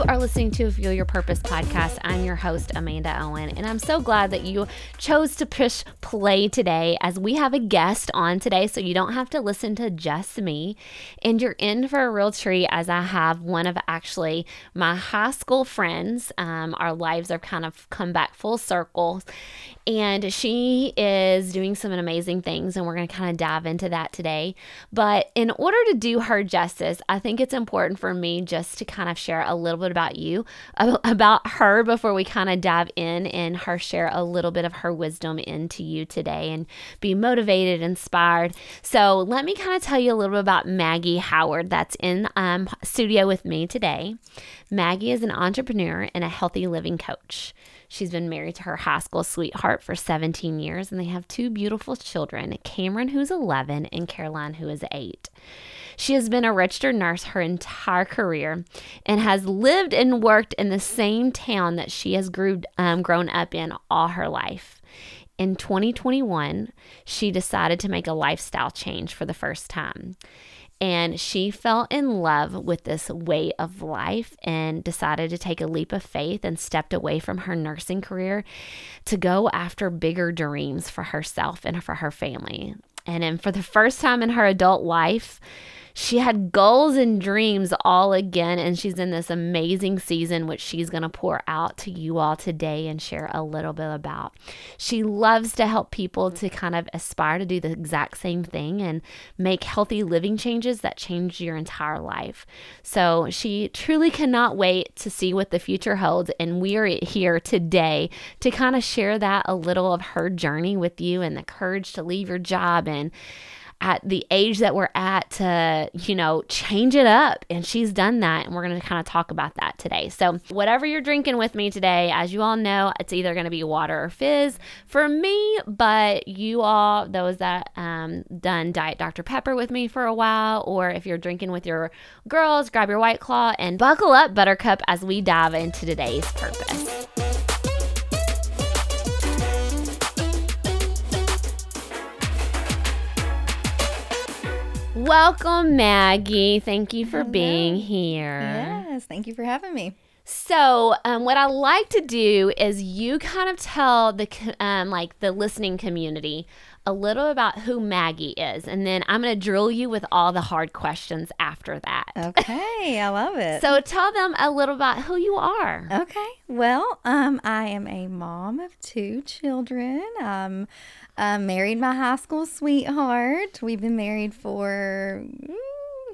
You are listening to Fuel Your Purpose podcast. I'm your host, Amanda Owen, and I'm so glad that you chose to push play today as we have a guest on today, so you don't have to listen to just me. And you're in for a real treat as I have one of actually my high school friends. Um, our lives have kind of come back full circle, and she is doing some amazing things, and we're going to kind of dive into that today. But in order to do her justice, I think it's important for me just to kind of share a little bit about you, about her, before we kind of dive in and her share a little bit of her wisdom into you today and be motivated, inspired. So let me kind of tell you a little bit about Maggie Howard that's in um, studio with me today. Maggie is an entrepreneur and a healthy living coach. She's been married to her high school sweetheart for 17 years, and they have two beautiful children Cameron, who's 11, and Caroline, who is 8. She has been a registered nurse her entire career and has lived and worked in the same town that she has grew, um, grown up in all her life. In 2021, she decided to make a lifestyle change for the first time and she fell in love with this way of life and decided to take a leap of faith and stepped away from her nursing career to go after bigger dreams for herself and for her family. And then for the first time in her adult life, she had goals and dreams all again, and she's in this amazing season, which she's going to pour out to you all today and share a little bit about. She loves to help people to kind of aspire to do the exact same thing and make healthy living changes that change your entire life. So she truly cannot wait to see what the future holds, and we are here today to kind of share that a little of her journey with you and the courage to leave your job and at the age that we're at to, you know, change it up. And she's done that. And we're going to kind of talk about that today. So, whatever you're drinking with me today, as you all know, it's either going to be water or fizz for me. But you all, those that um, done Diet Dr. Pepper with me for a while, or if you're drinking with your girls, grab your White Claw and buckle up, Buttercup, as we dive into today's purpose. Welcome, Maggie. Thank you for Hello. being here. Yes, thank you for having me. So, um, what I like to do is you kind of tell the um, like the listening community a little about who Maggie is, and then I'm going to drill you with all the hard questions after that. Okay, I love it. so, tell them a little about who you are. Okay. Well, um, I am a mom of two children. Um, uh, married my high school sweetheart. We've been married for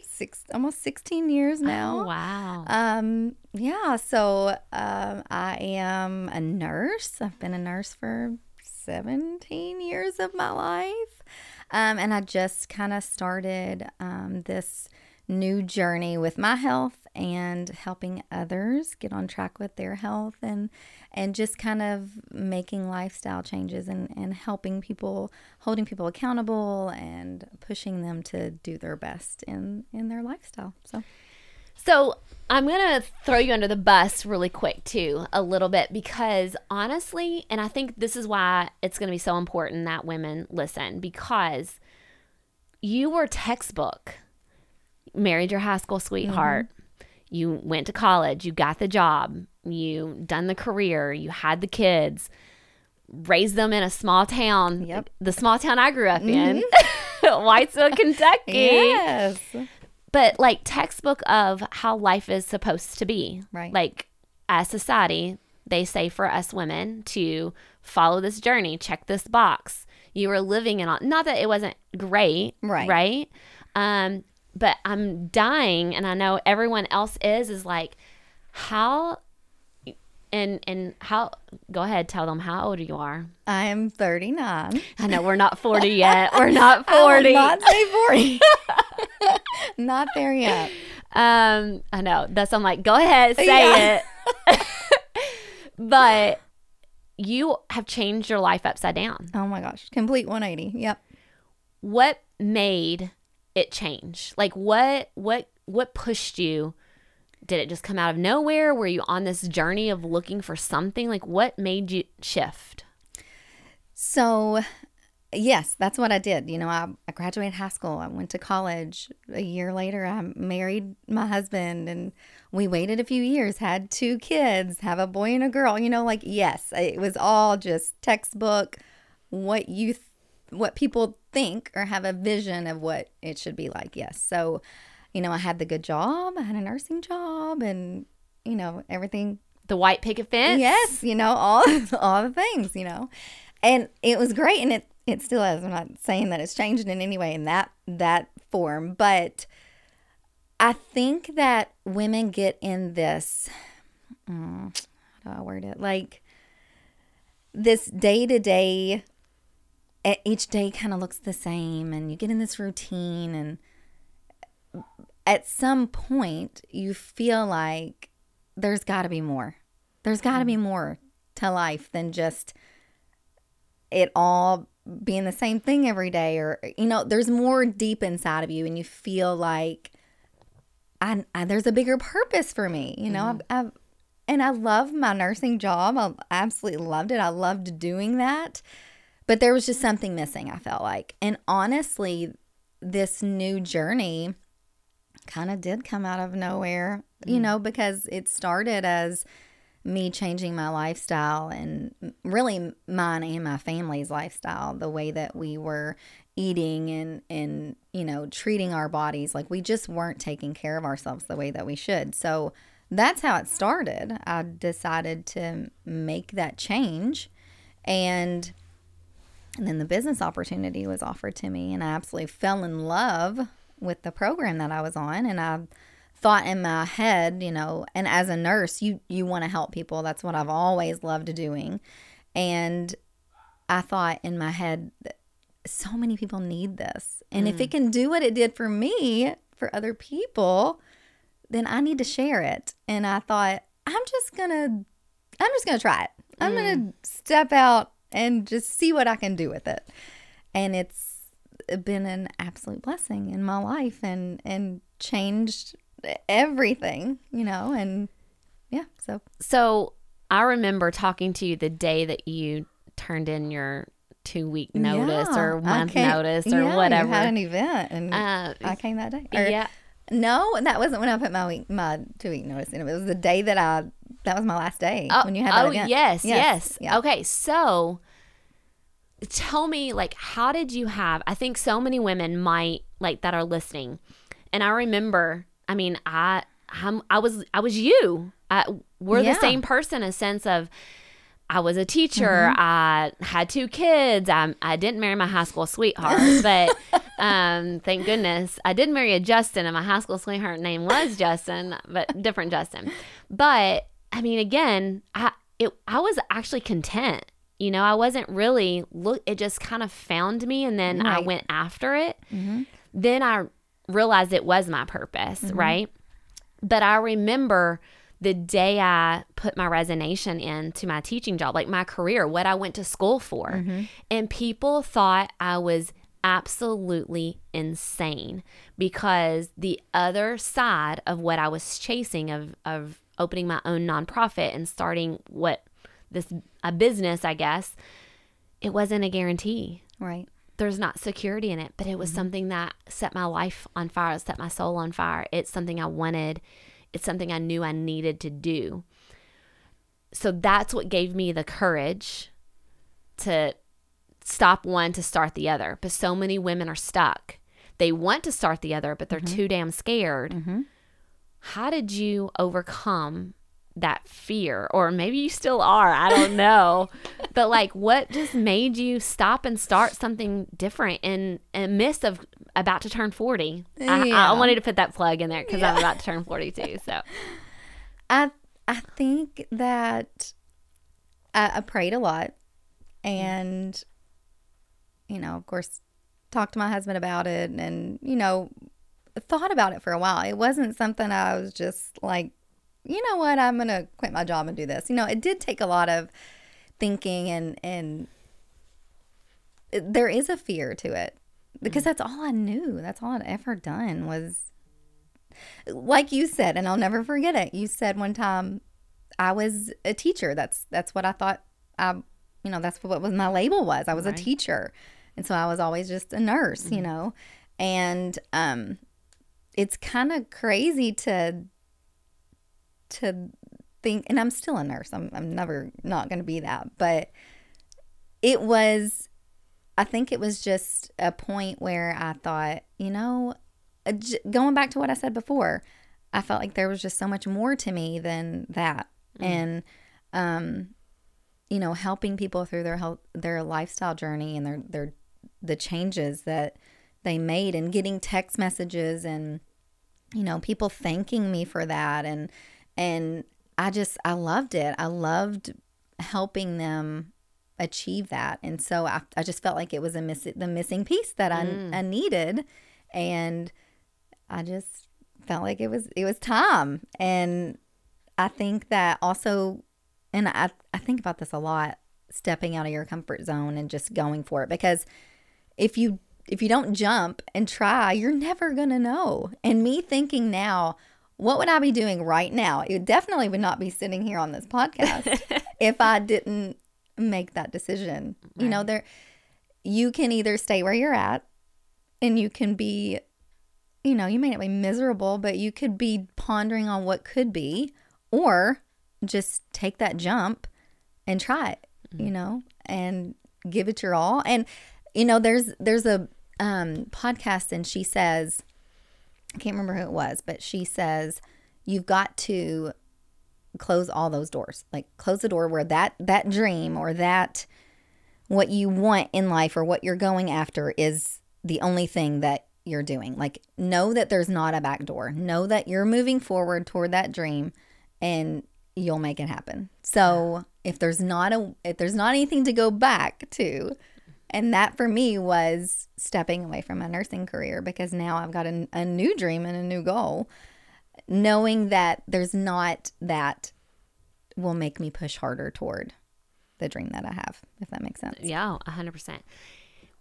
six, almost 16 years oh, now. Oh, wow. Um, yeah. So um, I am a nurse. I've been a nurse for 17 years of my life. Um, and I just kind of started um, this new journey with my health and helping others get on track with their health and and just kind of making lifestyle changes and, and helping people holding people accountable and pushing them to do their best in in their lifestyle so so I'm going to throw you under the bus really quick, too, a little bit, because honestly, and I think this is why it's going to be so important that women listen, because you were textbook married your high school sweetheart. Mm-hmm. You went to college, you got the job, you done the career, you had the kids, raised them in a small town. Yep. The small town I grew up mm-hmm. in, Whitesville, Kentucky. Yes. But like textbook of how life is supposed to be. Right. Like as society, they say for us women to follow this journey, check this box. You were living in all, not that it wasn't great, right? Right. Um, but I'm dying and I know everyone else is is like how and and how go ahead tell them how old you are. I am 39 i know we're not 40 yet. We're not 40 not say 40 not there yet. Um i know that's i'm like go ahead say yeah. it. But you have changed your life upside down. Oh my gosh complete 180 yep. What made it change? Like what what what pushed you? Did it just come out of nowhere? Were you on this journey of looking for something? Like what made you shift? So Yes, that's what I did. You know, I, I graduated high school. I went to college. A year later, I married my husband, and we waited a few years, had two kids, have a boy and a girl. You know, like yes, it was all just textbook. What you, th- what people think or have a vision of what it should be like. Yes, so, you know, I had the good job. I had a nursing job, and you know everything. The white picket fence. Yes, you know all all the things. You know, and it was great, and it it still is. I'm not saying that it's changed in any way in that that form, but I think that women get in this. Um, how do I word it? Like this day to day. Each day kind of looks the same, and you get in this routine, and at some point, you feel like there's got to be more. There's got to be more to life than just it all being the same thing every day or you know there's more deep inside of you and you feel like I, I there's a bigger purpose for me you know? Mm-hmm. I've, I've and I love my nursing job. I absolutely loved it. I loved doing that. But there was just something missing I felt like. And honestly this new journey kind of did come out of nowhere mm-hmm. you know because it started as me changing my lifestyle and really mine and my family's lifestyle, the way that we were eating and and you know treating our bodies like we just weren't taking care of ourselves the way that we should. So that's how it started. I decided to make that change and and then the business opportunity was offered to me and I absolutely fell in love with the program that I was on and I thought in my head, you know, and as a nurse, you you want to help people. That's what I've always loved doing. And I thought in my head so many people need this. And mm. if it mm. can do what it did for me, for other people, then I need to share it. And I thought, I'm just going to I'm just going to try it. I'm mm. going to step out and just see what I can do with it. And it's been an absolute blessing in my life and and changed everything, you know, and yeah, so so I remember talking to you the day that you turned in your two week notice yeah, or month notice or yeah, whatever. You had an event and uh, I came that day. Or, yeah. No, that wasn't when I put my week my two week notice in. It was the day that I that was my last day oh, when you had that oh, event. yes, yes. yes. Yeah. Okay, so tell me like how did you have I think so many women might like that are listening. And I remember I mean, I I'm, I was I was you. I, we're yeah. the same person. A sense of I was a teacher. Mm-hmm. I had two kids. I I didn't marry my high school sweetheart, but um, thank goodness I did marry a Justin, and my high school sweetheart name was Justin, but different Justin. But I mean, again, I it I was actually content. You know, I wasn't really look. It just kind of found me, and then right. I went after it. Mm-hmm. Then I realized it was my purpose, mm-hmm. right? But I remember the day I put my resignation in to my teaching job, like my career, what I went to school for. Mm-hmm. And people thought I was absolutely insane because the other side of what I was chasing of of opening my own nonprofit and starting what this a business, I guess, it wasn't a guarantee. Right there's not security in it, but it was mm-hmm. something that set my life on fire, set my soul on fire. It's something I wanted, it's something I knew I needed to do. So that's what gave me the courage to stop one to start the other. But so many women are stuck. They want to start the other, but they're mm-hmm. too damn scared. Mm-hmm. How did you overcome that fear or maybe you still are i don't know but like what just made you stop and start something different in a midst of about to turn 40 yeah. I, I, wanted to put that plug in there because yeah. i'm about to turn 42 so i i think that I, I prayed a lot and you know of course talked to my husband about it and you know thought about it for a while it wasn't something i was just like you know what, I'm going to quit my job and do this. You know, it did take a lot of thinking and, and there is a fear to it because mm. that's all I knew. That's all I'd ever done was like you said, and I'll never forget it. You said one time I was a teacher. That's, that's what I thought I, you know, that's what was my label was. I was right. a teacher And so I was always just a nurse, you know. And um it's kind of crazy to to think and I'm still a nurse. I'm I'm never not going to be that, but it was I think it was just a point where I thought, you know, uh, going back to what I said before, I felt like there was just so much more to me than that. And um you know, helping people through their health their lifestyle journey and their their the changes that they made and getting text messages and you know, people thanking me for that and and I just I loved it. I loved helping them achieve that. And so I, I just felt like it was a miss the missing piece that I, mm. I needed and I just felt like it was it was time. And I think that also and I I think about this a lot stepping out of your comfort zone and just going for it because if you if you don't jump and try, you're never going to know. And me thinking now, what would I be doing right now? It definitely would not be sitting here on this podcast if I didn't make that decision. You know, there you can either stay where you're at and you can be you know, you may not be miserable, but you could be pondering on what could be or just take that jump and try it, you know, and give it your all. And you know, there's there's a um podcast and she says I can't remember who it was, but she says you've got to close all those doors. Like close the door where that that dream or that what you want in life or what you're going after is the only thing that you're doing. Like know that there's not a back door. Know that you're moving forward toward that dream and you'll make it happen. So, if there's not a if there's not anything to go back to, and that for me was stepping away from my nursing career because now I've got a, a new dream and a new goal. Knowing that there's not that will make me push harder toward the dream that I have, if that makes sense. Yeah, a hundred percent.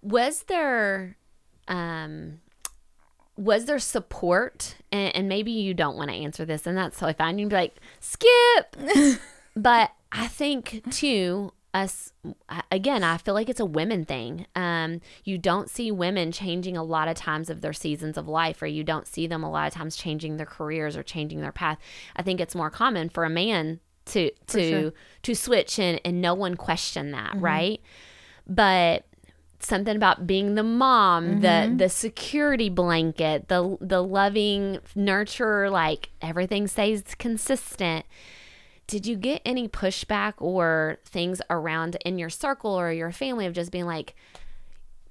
Was there, um, was there support? And, and maybe you don't want to answer this, and that's totally fine. You'd be like, skip. but I think too, us again, I feel like it's a women thing. Um, you don't see women changing a lot of times of their seasons of life, or you don't see them a lot of times changing their careers or changing their path. I think it's more common for a man to to sure. to switch and and no one question that, right? But something about being the mom, the the security blanket, the the loving nurturer, like everything stays consistent. Did you get any pushback or things around in your circle or your family of just being like,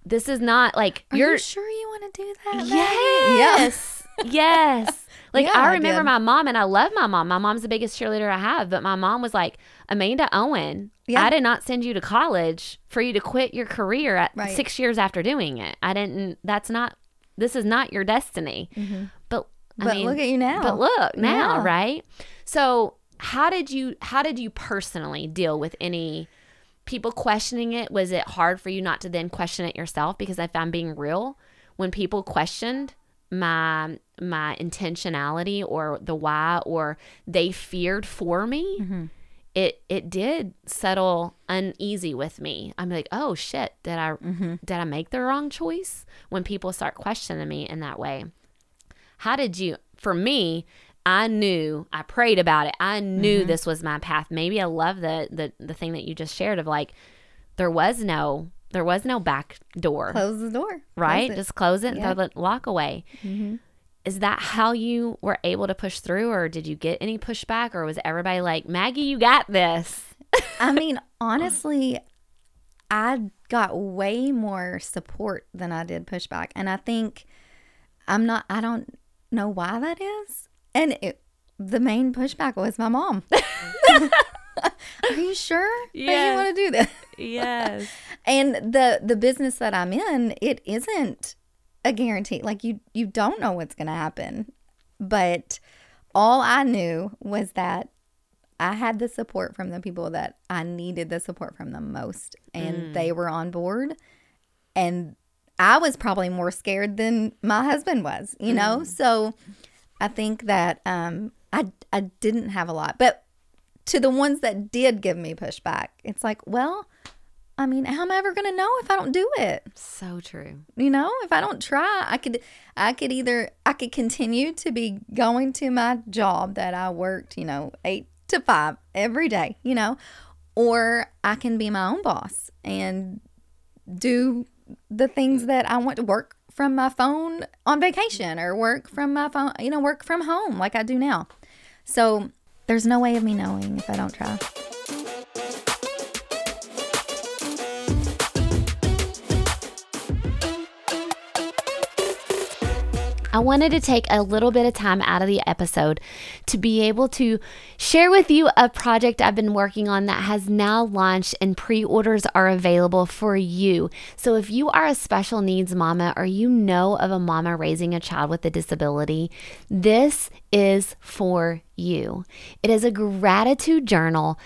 this is not like Are you're you sure you want to do that? Maggie? Yes. yes. Like Yeah, I I remember did. my mom and I love my mom. My mom's the biggest cheerleader I have, but my mom was like, Amanda Owen, Yeah. I did not send you to college for you to quit your career at Right. 6 years after doing it. I didn't that's not this is not your destiny. But I Mm-hmm. But mean, look at you now. But look now, Yeah. right? So, how did you how did you personally deal with any people questioning it? Was it hard for you not to then question it yourself? Because if I'm being real, when people questioned my my intentionality or the why or they feared for me, Mm-hmm. it it did settle uneasy with me. I'm like, oh shit, did I Mm-hmm. did I make the wrong choice? When people start questioning me in that way. How did you for me, I knew, I prayed about it. I knew Mm-hmm. this was my path. Maybe I love the the the thing that you just shared of like there was no there was no back door, Close the door. right? Close. Just close it and throw the lock away. Mm-hmm. Is that how you were able to push through, or did you get any pushback, or was everybody like, Maggie, you got this? I mean, honestly, I got way more support than I did pushback. And I think I'm not, I don't know why that is. And it, the main pushback was my mom. Are you sure that Yes. you want to do this? Yes. And the the business that I'm in, it isn't a guarantee. Like you you don't know what's going to happen. But all I knew was that I had the support from the people that I needed the support from the most and mm. they were on board and I was probably more scared than my husband was, you know? Mm. So I think that um I I didn't have a lot. But to the ones that did give me pushback, it's like, well, I mean, how am I ever going to know if I don't do it? So true. You know, if I don't try, I could I could either I could continue to be going to my job that I worked, you know, 8 to 5 every day, you know, or I can be my own boss and do the things that I want to work from my phone on vacation or work from my phone, you know, work from home like I do now. So, there's no way of me knowing if I don't try. I wanted to take a little bit of time out of the episode to be able to share with you a project I've been working on that has now launched and pre orders are available for you. So, if you are a special needs mama or you know of a mama raising a child with a disability, this is for you. It is a gratitude journal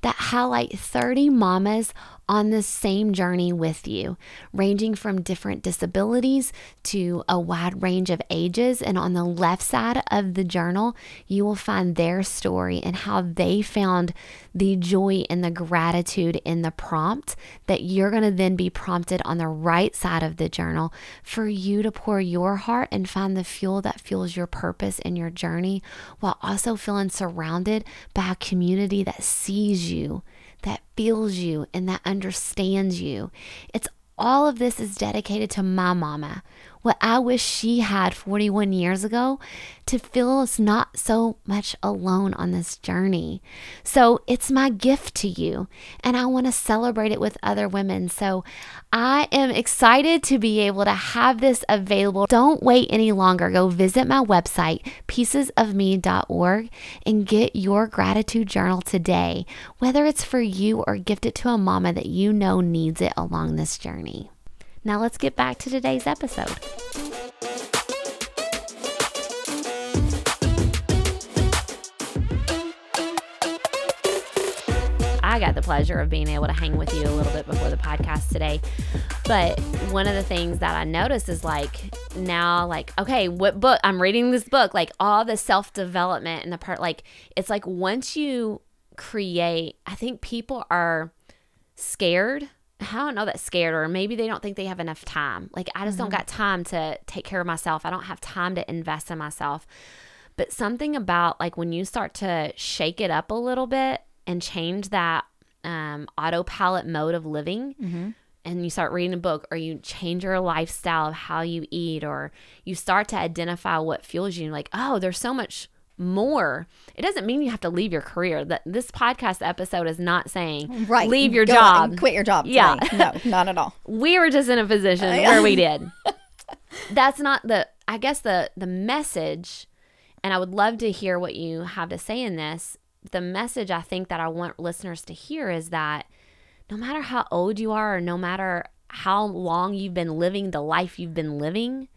that highlight 30 mamas on the same journey with you, ranging from different disabilities to a wide range of ages. And on the left side of the journal, you will find their story and how they found the joy and the gratitude in the prompt that you're going to then be prompted on the right side of the journal for you to pour your heart and find the fuel that fuels your purpose in your journey while also feeling surrounded by a community that sees you that feels you and that understands you. It's all of this is dedicated to my mama, what I wish she had 41 years ago to feel us not so much alone on this journey. So it's my gift to you, and I want to celebrate it with other women. So I am excited to be able to have this available. Don't wait any longer. Go visit my website, piecesofme.org, and get your gratitude journal today, whether it's for you or gift it to a mama that you know needs it along this journey. Now let's get back to today's episode. I got the pleasure of being able to hang with you a little bit before the podcast today. But one of the things that I noticed is like now, like, okay, what book? I'm reading this book, like all the self development and the part, like, it's like once you create, I think people are scared I don't know that scared, or maybe they don't think they have enough time. Like, I just mm-hmm. don't got time to take care of myself. I don't have time to invest in myself. But something about like when you start to shake it up a little bit and change that um, autopilot mode of living, mm-hmm. and you start reading a book, or you change your lifestyle of how you eat, or you start to identify what fuels you, like, oh, there's so much more. It doesn't mean you have to leave your career. That this podcast episode is not saying right. leave your Go job, quit your job. Yeah, no, not at all. we were just in a position where we did. That's not the. I guess the the message, and I would love to hear what you have to say in this. The message I think that I want listeners to hear is that no matter how old you are, or no matter how long you've been living the life you've been living,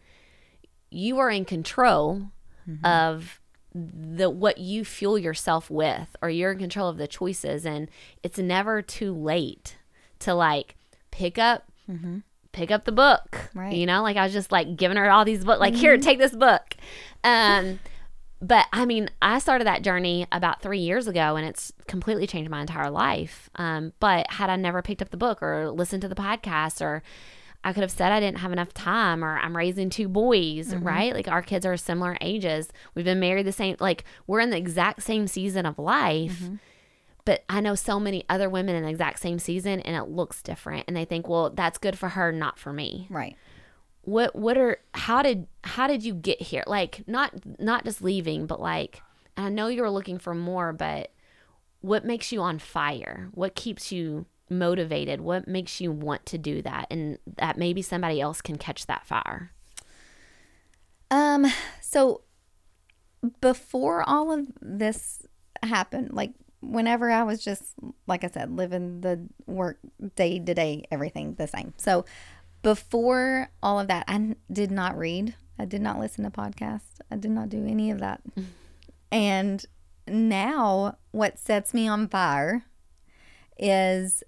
you are in control mm-hmm. of the what you fuel yourself with or you're in control of the choices and it's never too late to like pick up mm-hmm. pick up the book right you know like i was just like giving her all these books like mm-hmm. here take this book um but i mean i started that journey about three years ago and it's completely changed my entire life um but had i never picked up the book or listened to the podcast or I could have said I didn't have enough time or I'm raising two boys, mm-hmm. right? Like our kids are similar ages. We've been married the same, like we're in the exact same season of life. Mm-hmm. But I know so many other women in the exact same season and it looks different. And they think, well, that's good for her, not for me. Right. What, what are, how did, how did you get here? Like, not, not just leaving, but like, I know you were looking for more, but what makes you on fire? What keeps you motivated? What makes you want to do that? And that maybe somebody else can catch that fire. Um, so before all of this happened, like whenever I was just, like I said, living the work day to day, everything the same. So before all of that, I did not read. I did not listen to podcasts. I did not do any of that. and now, what sets me on fire is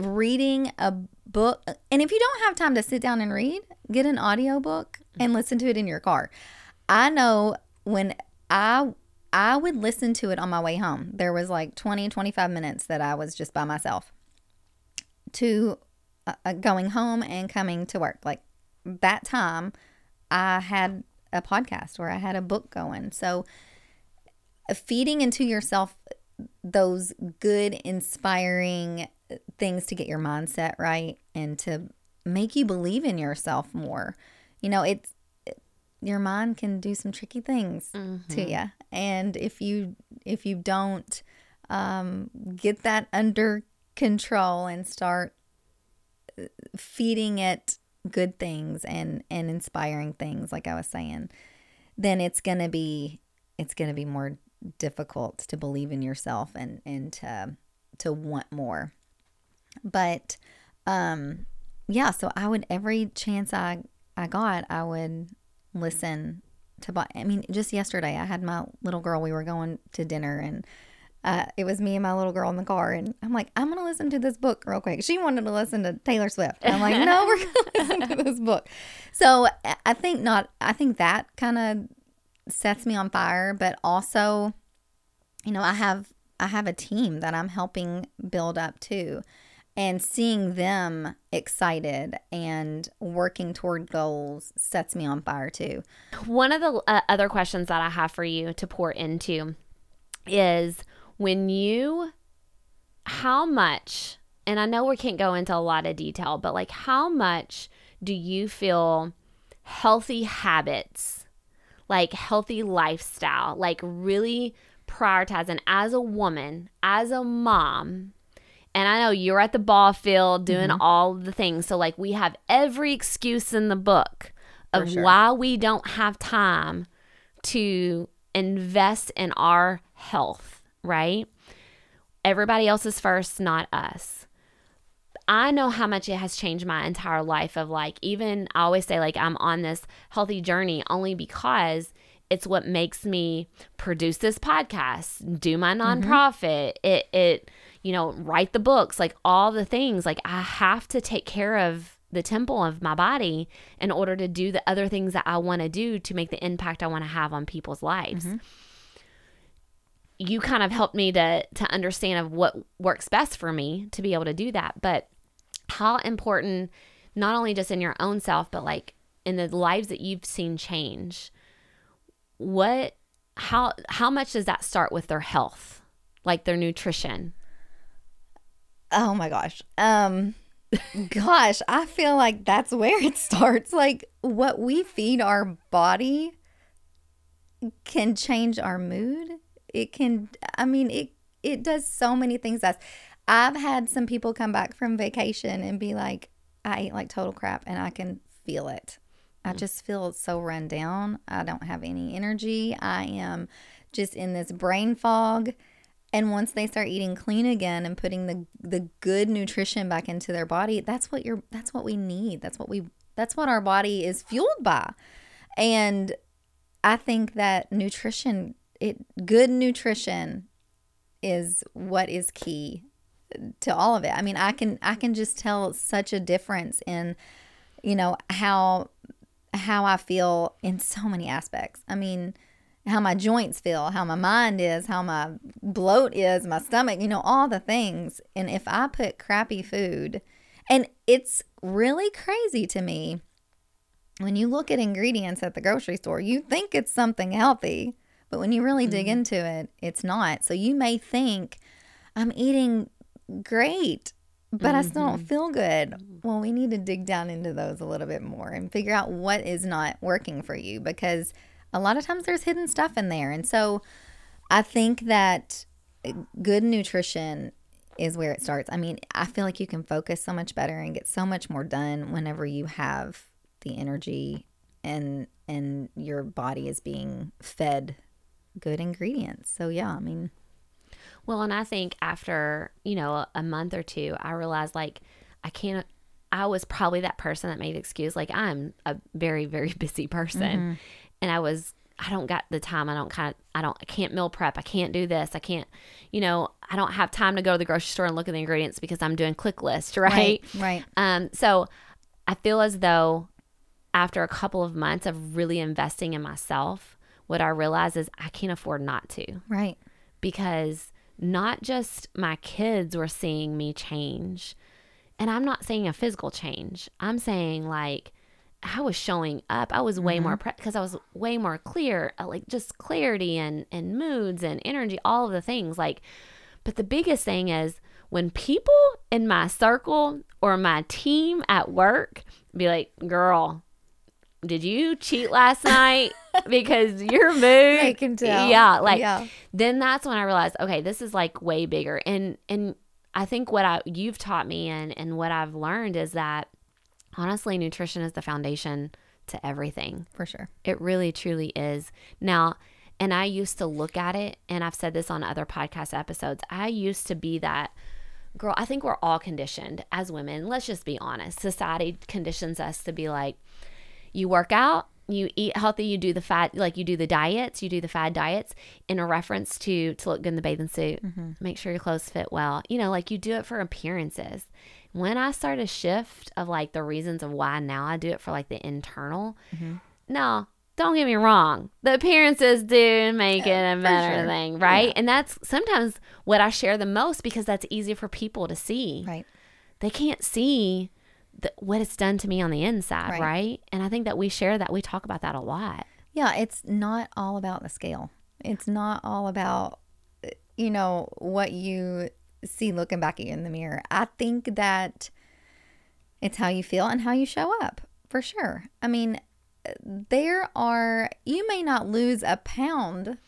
reading a book and if you don't have time to sit down and read get an audiobook and listen to it in your car i know when i i would listen to it on my way home there was like 20 25 minutes that i was just by myself to uh, uh, going home and coming to work. Like that time, I had a podcast or I had a book going. So feeding into yourself those good, inspiring things to get your mindset right and to make you believe in yourself more. You know, it's your mind can do some tricky things mm-hmm. to you, and if you if you don't um, get that under control and start uh, feeding it good things and and inspiring things like i was saying then it's going to be it's going to be more difficult to believe in yourself and and to to want more but um yeah so i would every chance i i got i would listen to i mean just yesterday i had my little girl we were going to dinner and uh, it was me and my little girl in the car, and I'm like, I'm gonna listen to this book real quick. She wanted to listen to Taylor Swift. And I'm like, no, we're gonna listen to this book. So I think not. I think that kind of sets me on fire, but also, you know, I have I have a team that I'm helping build up too, and seeing them excited and working toward goals sets me on fire too. One of the uh, other questions that I have for you to pour into is when you, how much, and I know we can't go into a lot of detail, but like how much do you feel healthy habits, like healthy lifestyle, like really prioritizing as a woman, as a mom, and I know you're at the ball field doing mm-hmm. all the things. So, like, we have every excuse in the book of sure. why we don't have time to invest in our health right? Everybody else is first, not us. I know how much it has changed my entire life of like even I always say like I'm on this healthy journey only because it's what makes me produce this podcast, do my mm-hmm. nonprofit, mm-hmm. it it you know, write the books, like all the things. Like I have to take care of the temple of my body in order to do the other things that I want to do to make the impact I want to have on people's lives. Mm-hmm you kind of helped me to to understand of what works best for me to be able to do that but how important not only just in your own self but like in the lives that you've seen change what how how much does that start with their health like their nutrition oh my gosh. Um gosh i feel like that's where it starts. Like what we feed our body can change our mood. It can i mean it it does so many things. That's i've had some people come back from vacation and be like i ate like total crap and i can feel it. I mm. just feel so run down. I don't have any energy. I am just in this brain fog and once they start eating clean again and putting the the good nutrition back into their body that's what you're that's what we need that's what we that's what our body is fueled by and i think that nutrition it good nutrition is what is key to all of it. I mean, I can I can just tell such a difference in you know how how I feel in so many aspects. I mean, how my joints feel, how my mind is, how my bloat is, my stomach, you know, all the things. And if I put crappy food, and it's really crazy to me when you look at ingredients at the grocery store, you think it's something healthy, but when you really dig mm-hmm. into it, it's not. So you may think, I'm eating great, but mm-hmm. I still don't mm-hmm. feel good. Well, we need to dig down into those a little bit more and figure out what is not working for you because a lot of times there's hidden stuff in there. And so I think that good nutrition is where it starts. I mean, I feel like you can focus so much better and get so much more done whenever you have the energy and and your body is being fed good ingredients. So yeah, I mean well, and I think after, you know, a month or two, I realized like I can't I was probably that person that made the excuse like I'm a very very busy person. Mm-hmm. And I was I don't got the time. I don't kind of I don't I can't meal prep. I can't do this. I can't, you know, I don't have time to go to the grocery store and look at the ingredients because I'm doing ClickList, right? Right. right. Um so I feel as though after a couple of months of really investing in myself, what I realize is I can't afford not to. Right. Because not just my kids were seeing me change And I'm not saying a physical change. I'm saying like I was showing up. I was way more because I was way more clear, uh, like just clarity and and moods and energy, all of the things. Like, but the biggest thing is when people in my circle or my team at work be like, "Girl, did you cheat last night?" because your mood, They can tell. yeah, like Yeah. then that's when I realized, okay, this is like way bigger. And and I think what I you've taught me and and what I've learned is that honestly, nutrition is the foundation to everything. For sure. It really truly is. Now, and I used to look at it, and I've said this on other podcast episodes. I used to be that girl. I think we're all conditioned as women. Let's just be honest. Society conditions us to be like, you work out, you eat healthy, you do the fat, like you do the diets, you do the fad diets in a reference to to look good in the bathing suit, mm-hmm. make sure your clothes fit well. You know, like you do it for appearances. When I start a shift of like the reasons of why now I do it for like the internal, mm-hmm. no, don't get me wrong. The appearances do make it a better sure. thing, right? And that's sometimes what I share the most because that's easy for people to see Right. they can't see the, what it's done to me on the inside, Right. right. And I think that we share that. We talk about that a lot. Yeah, it's not all about the scale. It's not all about, you know, what you see looking back at you in the mirror. I think that it's how you feel and how you show up for sure. I mean, there are, you may not lose a pound,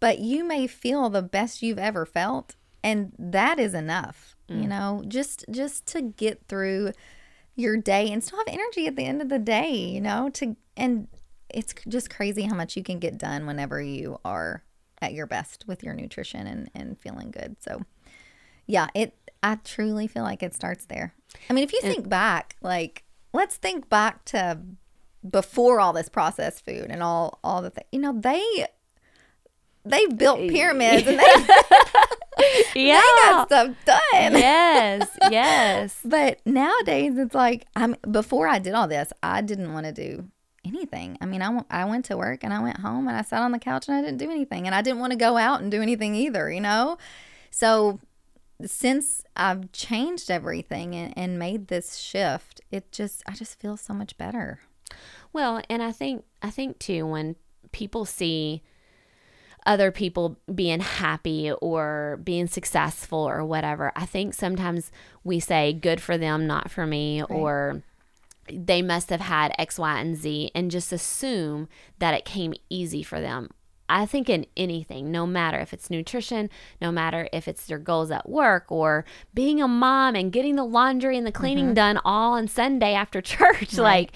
but you may feel the best you've ever felt. And that is enough, you mm. know, just, just to get through your day and still have energy at the end of the day, you know, to, and it's just crazy how much you can get done whenever you are at your best with your nutrition and, and feeling good. So, yeah, it, I truly feel like it starts there. I mean, if you think back, like, let's think back to before all this processed food and all, all the things, you know, they, they built pyramids and they, they got stuff done. yes. Yes. But nowadays, it's like I'm. Before I did all this, I didn't want to do anything. I mean, I I went to work and I went home and I sat on the couch and I didn't do anything, and I didn't want to go out and do anything either. You know, so since I've changed everything and, and made this shift, it just I just feel so much better. Well, and I think I think too when people see other people being happy or being successful or whatever, I think sometimes we say good for them, not for me or they must have had X, Y, and Z and just assume that it came easy for them. I think in anything, no matter if it's nutrition, no matter if it's your goals at work or being a mom and getting the laundry and the cleaning mm-hmm. done all on Sunday after church, like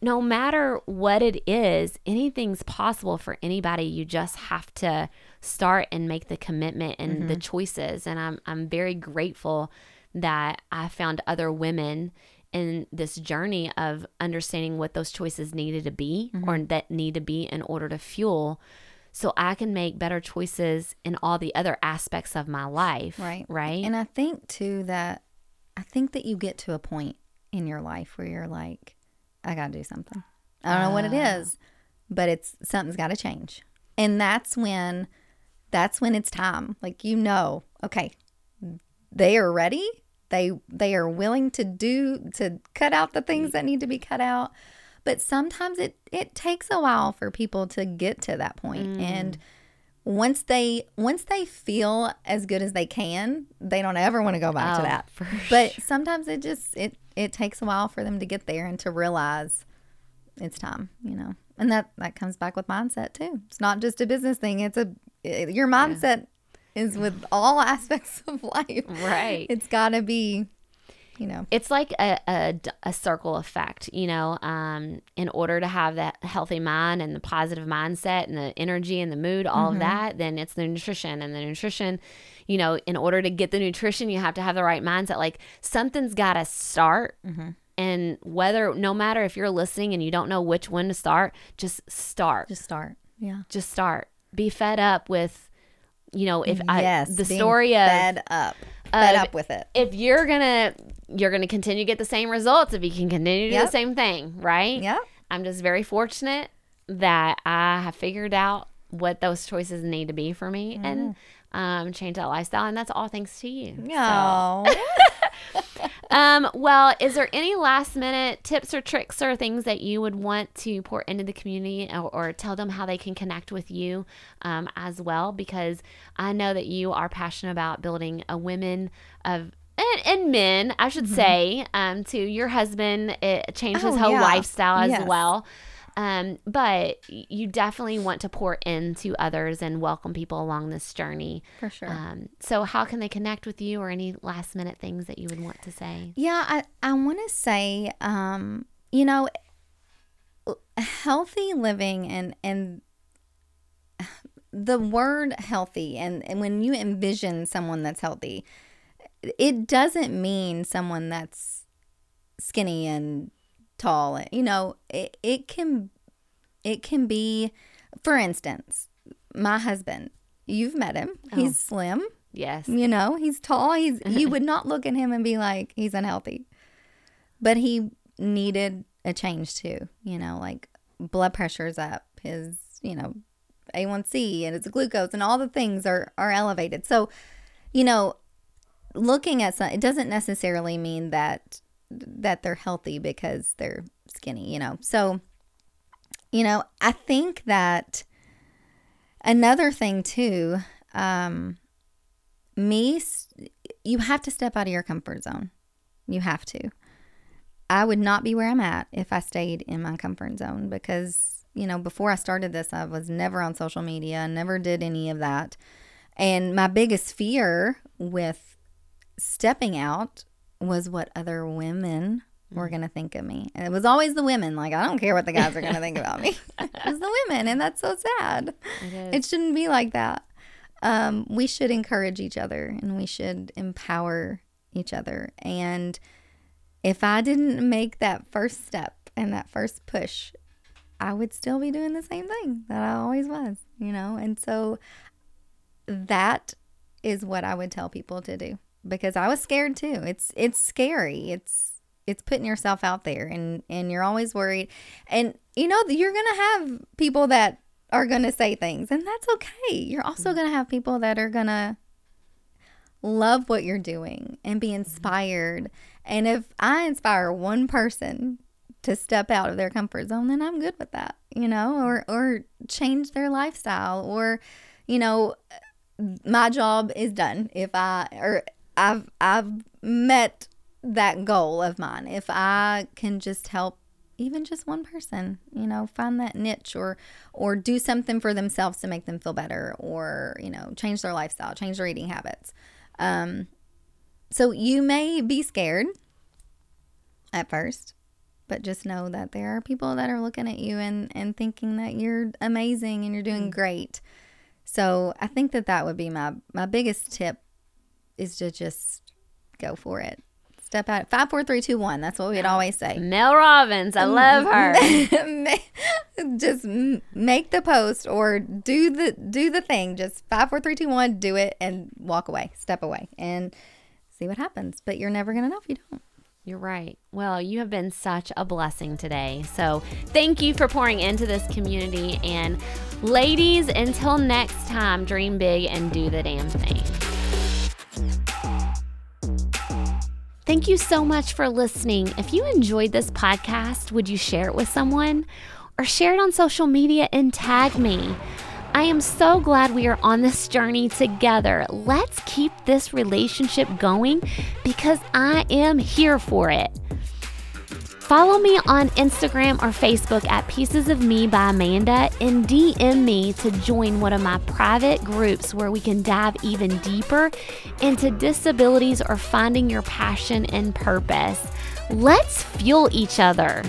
no matter what it is, anything's possible for anybody. You just have to start and make the commitment and the mm-hmm. choices. And I'm I'm very grateful that I found other women in this journey of understanding what those choices needed to be or mm-hmm. that need to be in order to fuel so I can make better choices in all the other aspects of my life. Right. Right. And I think too that I think that you get to a point in your life where you're like, I gotta do something. I don't know what it ah. is, but it's something's gotta change. And that's when that's when it's time. Like you know, okay, they are ready. They they are willing to do to cut out the things that need to be cut out. But sometimes it it takes a while for people to get to that point. And mm. once they once they feel as good as they can, they don't ever want to go back to Oh, that. for But sometimes it just it it takes a while for them to get there and to realize it's time, you know. And that that comes back with mindset too. It's not just a business thing. It's a it- your mindset is with all aspects of life. Right. It's got to be, you know. it's like a circle effect, you know. Um, in order to have that healthy mind and the positive mindset and the energy and the mood, all of that, then it's the nutrition and the nutrition. You know, in order to get the nutrition, you have to have the right mindset. Like something's got to start. And whether, no matter if you're listening and you don't know which one to start, just start. Just start. Yeah. Just start. Be fed up with, you know, if I yes. the being story of fed up. Fed up with it. if you're gonna you're gonna continue to get the same results if you can continue to do the same thing, right? Yeah. I'm just very fortunate that I have figured out what those choices need to be for me and um, change that lifestyle, and that's all thanks to you. No. Um, well, is there any last minute tips or tricks or things that you would want to pour into the community or, or tell them how they can connect with you um, as well? Because I know that you are passionate about building a women of and, and men, I should mm-hmm. say, um, to your husband. It changed his oh, whole yeah. lifestyle as yes. well. Um, but you definitely want to pour into others and welcome people along this journey. For sure. Um, so, how can they connect with you or any last minute things that you would want to say? Yeah, I, I want to say, um, you know, healthy living and, and, the word healthy and, and when you envision someone that's healthy it doesn't mean someone that's skinny and tall. You know, it, it can it can be for instance, my husband, you've met him. Oh. He's oh. slim. Yes. You know, he's tall. He's you would not look at him and be like he's unhealthy. But he needed a change too, you know, like blood pressure's up, his, you know, A1C and his glucose and all the things are are elevated. So, you know, looking at some it doesn't necessarily mean that that they're healthy because they're skinny, you know. So, you know, I think that another thing too, um, me, you have to step out of your comfort zone. You have to. I would not be where I'm at if I stayed in my comfort zone because, you know, before I started this, I was never on social media, never did any of that. And my biggest fear with stepping out was what other women were mm. going to think of me. And it was always the women. Like, I don't care what the guys are going to think about me. it's the women. And that's so sad. It, it shouldn't be like that. Um, we should encourage each other and we should empower each other. And if I didn't make that first step and that first push, I would still be doing the same thing that I always was, you know? And so that is what I would tell people to do because I was scared too. It's it's scary. It's it's putting yourself out there and and you're always worried. And you know you're going to have people that are going to say things and that's okay. You're also mm-hmm. going to have people that are going to love what you're doing and be mm-hmm. inspired. And if I inspire one person to step out of their comfort zone, then I'm good with that, you know, or or change their lifestyle or you know, my job is done if I or I've I've met that goal of mine. If I can just help even just one person, you know, find that niche or or do something for themselves to make them feel better or, you know, change their lifestyle, change their eating habits. Um so you may be scared at first, but just know that there are people that are looking at you and and thinking that you're amazing and you're doing mm. great. So, I think that that would be my my biggest tip is to just go for it. Step out. Five, four, three, two, one. That's what we'd always say. Mel Robbins. I love her. just make the post or do the do the thing. Just five, four, three, two, one. Do it and walk away. Step away and see what happens. But you're never gonna know if you don't. You're right. Well, you have been such a blessing today. So, thank you for pouring into this community. And, ladies, until next time, dream big and do the damn thing. Thank you so much for listening. If you enjoyed this podcast, would you share it with someone or share it on social media and tag me? I am so glad we are on this journey together. Let's keep this relationship going because I am here for it. Follow me on Instagram or Facebook at Pieces of Me by Amanda and DM me to join one of my private groups where we can dive even deeper into disabilities or finding your passion and purpose. Let's fuel each other.